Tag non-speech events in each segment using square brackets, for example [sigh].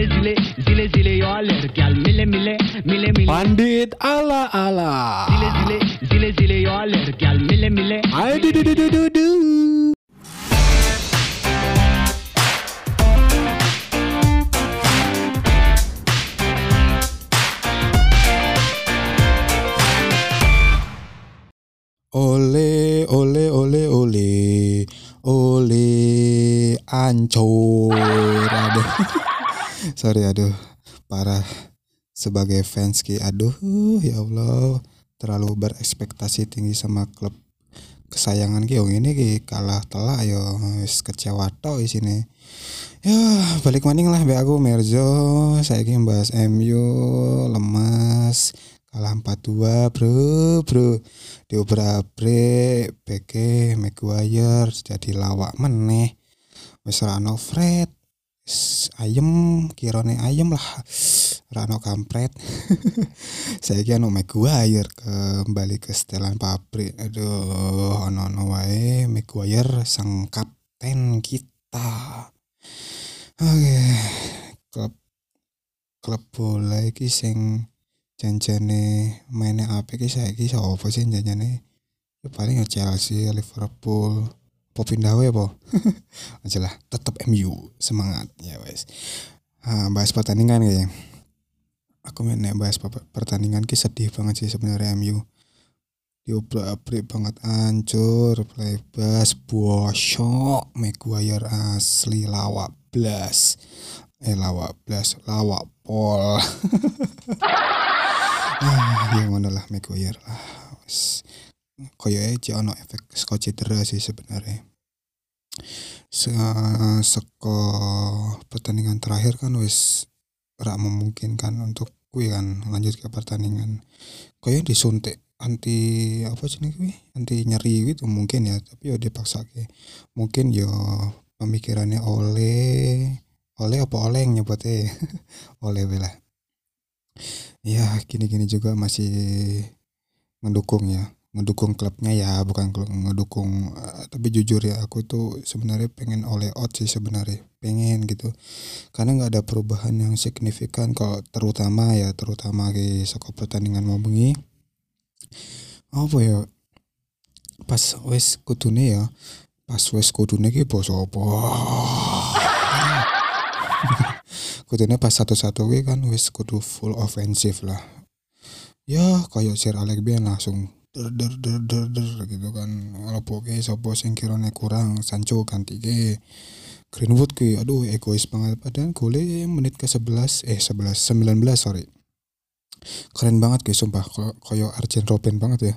Zile zile, zile zile yo aler gal mile mile, mile mile. Pandit ala ala. Zile zile, zile zile yo aler gal mile mile. Ayo du du du du du du. Ole ole ole ole ole ancur aduh [laughs] sorry aduh. Parah. Sebagai fans ki aduh ya Allah. Terlalu berekspektasi tinggi sama klub kesayangan ki. Yang ini ki kalah telak yo. Kecewa tok sini. Ya balik maning lah be aku Merzo saya ki bahas MU lemas. Kalah 4-2 bro bro. Diobrak abrik BK Maguire jadi lawak meneh. Wis Fred ayem kirone ayem lah. [sighs] Rano kampret. [laughs] Saya kira anu Maguire kembali ke setelan pabrik. Aduh ono ono wae Maguire sang kapten kita. Oke klub klub bola iki sing janjane mainnya apa iki saiki sapa sih janjane? Ya paling ya Chelsea Liverpool pindah wae apa? [laughs] Aja lah tetap MU semangat. Ya wes. Ah, bahas pertandingan kayaknya. Aku main bahas pertandingan ki sedih banget sih sebenarnya MU diobrak-abrik banget hancur plebas bosok Maguire asli lawak blas. Eh lawak blas lawak pol. [laughs] Ah yang mana lah Maguire lah wis koyo aja ono efek saka sih sebenarnya Se seko pertandingan terakhir kan wis rak memungkinkan untuk kui kan lanjut ke pertandingan. Koyo disuntik anti apa sih kuwi? Anti nyeri gitu mungkin ya tapi ya dipaksa mungkin yo pemikirannya oleh oleh apa oleh yang nyebutnya? [laughs] Oleh bela ya gini-gini juga masih ngedukung ya ngedukung klubnya ya bukan ngedukung eh, tapi jujur ya aku tuh sebenarnya pengen oleh out sih sebenarnya pengen gitu. Karena nggak ada perubahan yang signifikan kalau terutama ya terutama di soko pertandingan mau bengi. Apa ya pas wes kudune ya pas wes kudune ki bos apa? [laughs] Kudune pas satu-satu kan wes kudu full offensive lah. Ya kayak Sir Alex Bian langsung der der der der der gitu kan. Apa ke sopo sing kirane kurang Sancho ganti ke Greenwood ke aduh egois banget. Padahal gole menit ke 11 eh 11 19 sorry. Keren banget guys sumpah. Ko- koyo Arjen Robben banget ya.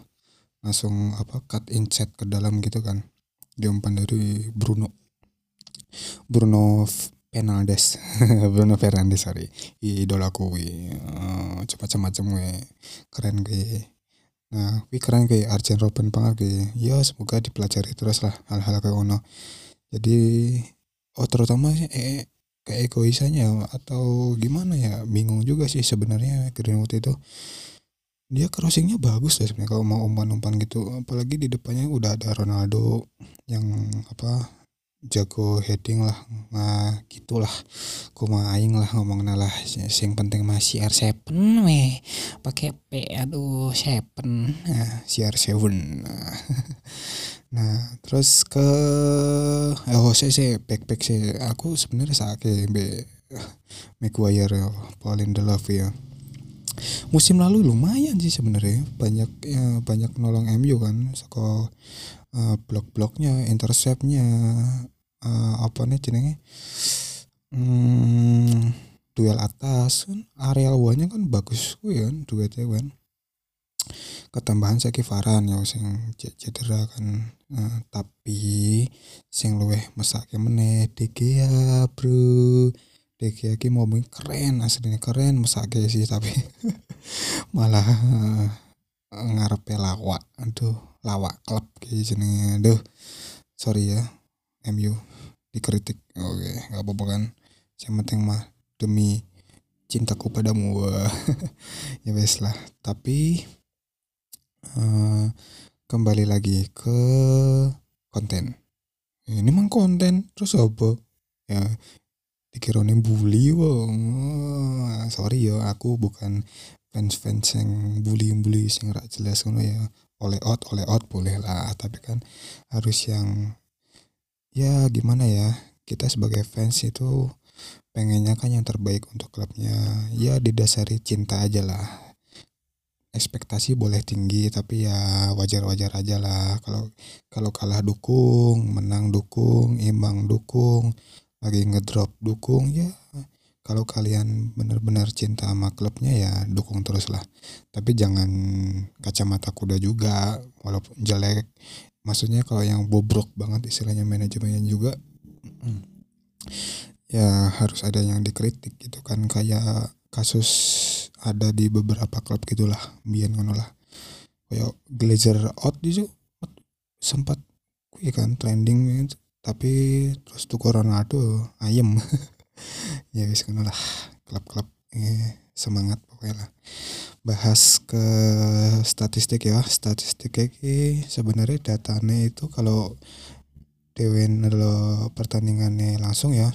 Langsung apa cut in set ke dalam gitu kan. Diumpan dari Bruno. Bruno Fernandes. [laughs] Bruno Fernandes sorry. Idolaku wi uh, macam-macam we keren gue nah wi keren kayak Arjen Robben banget gue ya semoga dipelajari terus lah hal-hal kayak ono jadi oh terutama sih eh, keegoisannya atau gimana ya bingung juga sih sebenarnya Greenwood itu. Dia crossingnya bagus deh sebenarnya kalau mau umpan-umpan gitu apalagi di depannya udah ada Ronaldo yang apa jago heading lah nah gitulah kuma aing lah ngomong lah sing penting mah CR7 weh pakai P aduh seven. Nah, CR7 nah, [laughs] nah terus ke oh saya sih back back sih aku sebenarnya sakit be Maguire ya, Paulin Delove ya. Musim lalu lumayan sih sebenarnya. Banyak ya, banyak nolong MU kan. Saka eh, blok-bloknya interceptnya eh, apa nih jenenge? Hmm, duel atas kan areal wanya kan bagus kuwi kan duetnya kan. Ketambahan saya Varan ya sing ce- cedera kan. Eh, tapi sing luweh mesake meneh De Gea bro. Gea ki mau keren aslinya keren mesake sih tapi [laughs] malah eh, ngarepe lawak. Aduh lawak klub ki jenenge. Aduh sorry ya MU dikritik. Oke nggak apa-apa kan? Yang penting mah demi cintaku padamu. [laughs] Ya wes lah. Tapi eh, kembali lagi ke konten. Ini mang konten terus apa? Ya dikirone bully wong. Wah, sorry yo aku bukan fans fans yang bully bully sing rak jelas ngono ya. Oleh out oleh out boleh lah. Tapi kan harus yang ya gimana ya kita sebagai fans itu pengennya kan yang terbaik untuk klubnya. Ya didasari cinta aja lah. Ekspektasi boleh tinggi tapi ya wajar-wajar aja lah. Kalau kalau kalah dukung menang dukung imbang dukung lagi ngedrop dukung ya kalau kalian benar-benar cinta sama klubnya ya dukung terus lah. Tapi jangan kacamata kuda juga walaupun jelek maksudnya kalau yang bobrok banget istilahnya manajemennya juga ya harus ada yang dikritik gitu kan. Kayak kasus ada di beberapa klub gitulah biar ngono lah. Kayak Glazer out itu sempat kuwi kan trending gitu. tapi terus tuh Ronaldo ayem. [laughs] Ya wis ngono lah klub-klub eh, semangat pokoknya lah bahas ke statistik ya. Statistik iki sebenarnya datanya itu kalau dewe lo pertandingannya langsung ya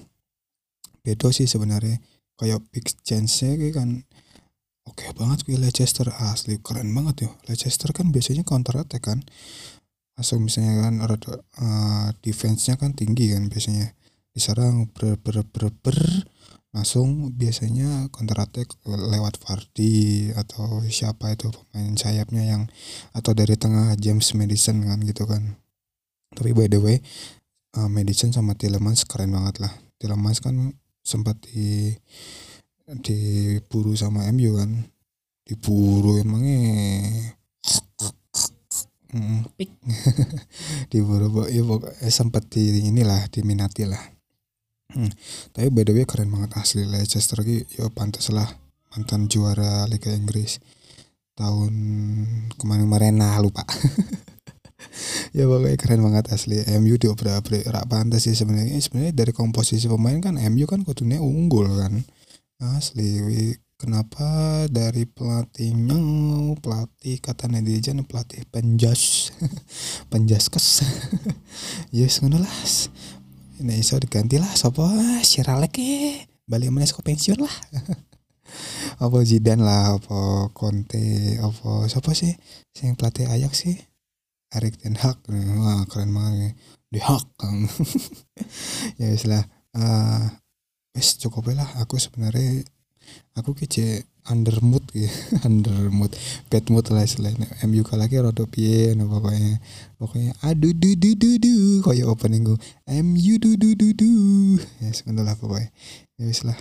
beda sih sebenarnya. Kayak big chance-nya kayak kan oke banget gue Leicester asli keren banget ya. Leicester kan biasanya counter attack kan. Langsung misalnya kan uh, defense-nya kan tinggi kan biasanya. Diserang ber ber ber ber langsung biasanya counter attack lewat Vardy atau siapa itu pemain sayapnya yang atau dari tengah James Madison kan gitu kan. Tapi by the way uh, Madison sama Tielemans keren banget lah. Tielemans kan sempat di diburu sama MU kan. Diburu emangnya? Mm, Pik. [laughs] diburu ya pokok- eh, sempat di inilah diminati lah Hmm, tapi by the way keren banget asli Leicester ki ya pantas lah. Mantan juara Liga Inggris. Tahun kemarin-kemarin nah lupa. [laughs] Ya pokoknya keren banget asli. MU diobrak-abrik rak pantas sih sebenarnya. Sebenarnya dari komposisi pemain kan MU kan kudunya unggul kan. Asli kenapa dari pelatihnya pelatih kata netizen pelatih penjas [laughs] penjaskes. [laughs] Yes ngono ini iso diganti lah sapa? Sir Alex ke balik meneh saka pensiun lah. [laughs] Apa Zidane lah apa Conte apa siapa sih? Sing pelatih Ajax sih? Erik Ten Hag. Wah keren banget di Hag. [laughs] Ya wis lah. Eh, wis cukup lah. Aku sebenarnya aku kece under mood gitu [laughs] under mood bad mood lah istilahnya. MU kalah lagi rada piye no pokoknya pokoknya aduh du du du du kayak opening gue MU du du du du. Ya sebentar lah pokoknya ya wis lah.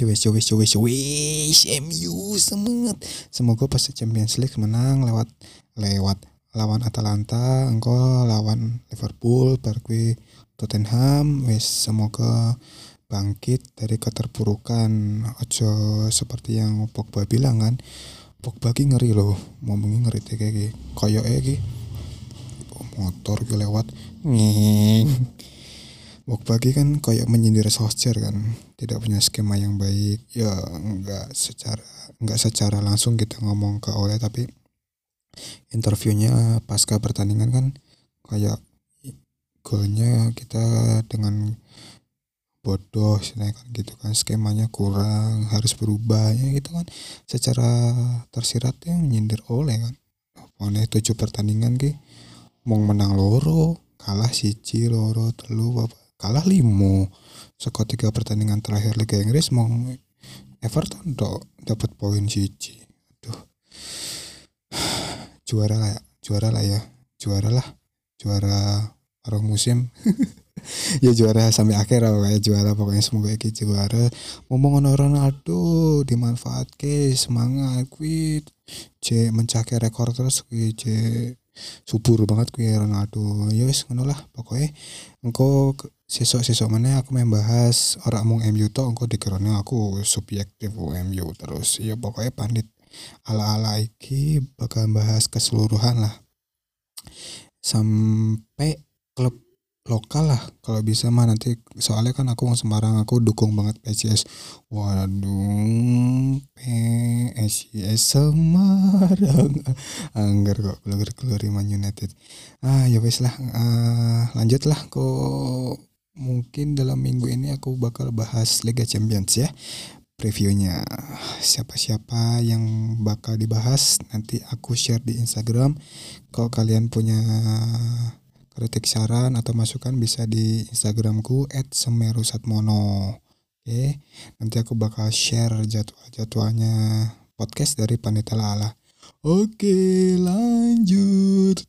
Ya wis ya wis ya wis ya wis. MU semangat. Semoga pas Champions League menang lewat lewat lawan Atalanta engko lawan Liverpool bar kuwi Tottenham wis semoga bangkit dari keterpurukan. Ojo seperti yang Pogba bilang kan Pogba ki ngeri loh ngomongnya ngeri kayak gini kayak ki motor ki lewat nging. Pogba ki kan kayak menyindir Solskjaer kan tidak punya skema yang baik. Ya enggak secara enggak secara langsung kita ngomong ke Ole tapi interviewnya pasca pertandingan kan kayak golnya kita dengan bodoh kan gitu kan skemanya kurang harus berubah ya gitu kan. Secara tersirat yang nyindir oleh kan. Pokoknya tujuh pertandingan ki mau menang loro kalah siji loro telu apa kalah limo. Seko tiga pertandingan terakhir Liga Inggris mau Everton dok dapat poin siji. Aduh. [sighs] Juara lah juara lah ya juara lah. Juara paruh musim [laughs] ya juara sampai akhir pokoknya juara pokoknya semoga iki juara. Ngomong Ronaldo dimanfaatke semangat kuwi c mencaki rekor terus kuwi c subur banget kuwi Ronaldo. Ya wis ngono lah pokoknya. Engko ke- sesok-sesok mana aku main bahas orang mung MU tok engko dikirone aku subjektif MU terus. Ya pokoknya pandit ala-ala iki bakal bahas keseluruhan lah. Sampai klub lokal lah kalau bisa mah nanti soalnya kan aku mau Semarang aku dukung banget PSIS waduh PSIS Semarang [laughs] anggar kok keluar keluar Man United. Ah ya wes lah Ah, lanjut lah kok mungkin dalam minggu ini aku bakal bahas Liga Champions ya previewnya. Siapa-siapa yang bakal dibahas nanti aku share di Instagram. Kalau kalian punya kritik saran atau masukan bisa di Instagramku @semerusatmono. Oke nanti aku bakal share jadwal-jadwalnya podcast dari Panitia Lala oke lanjut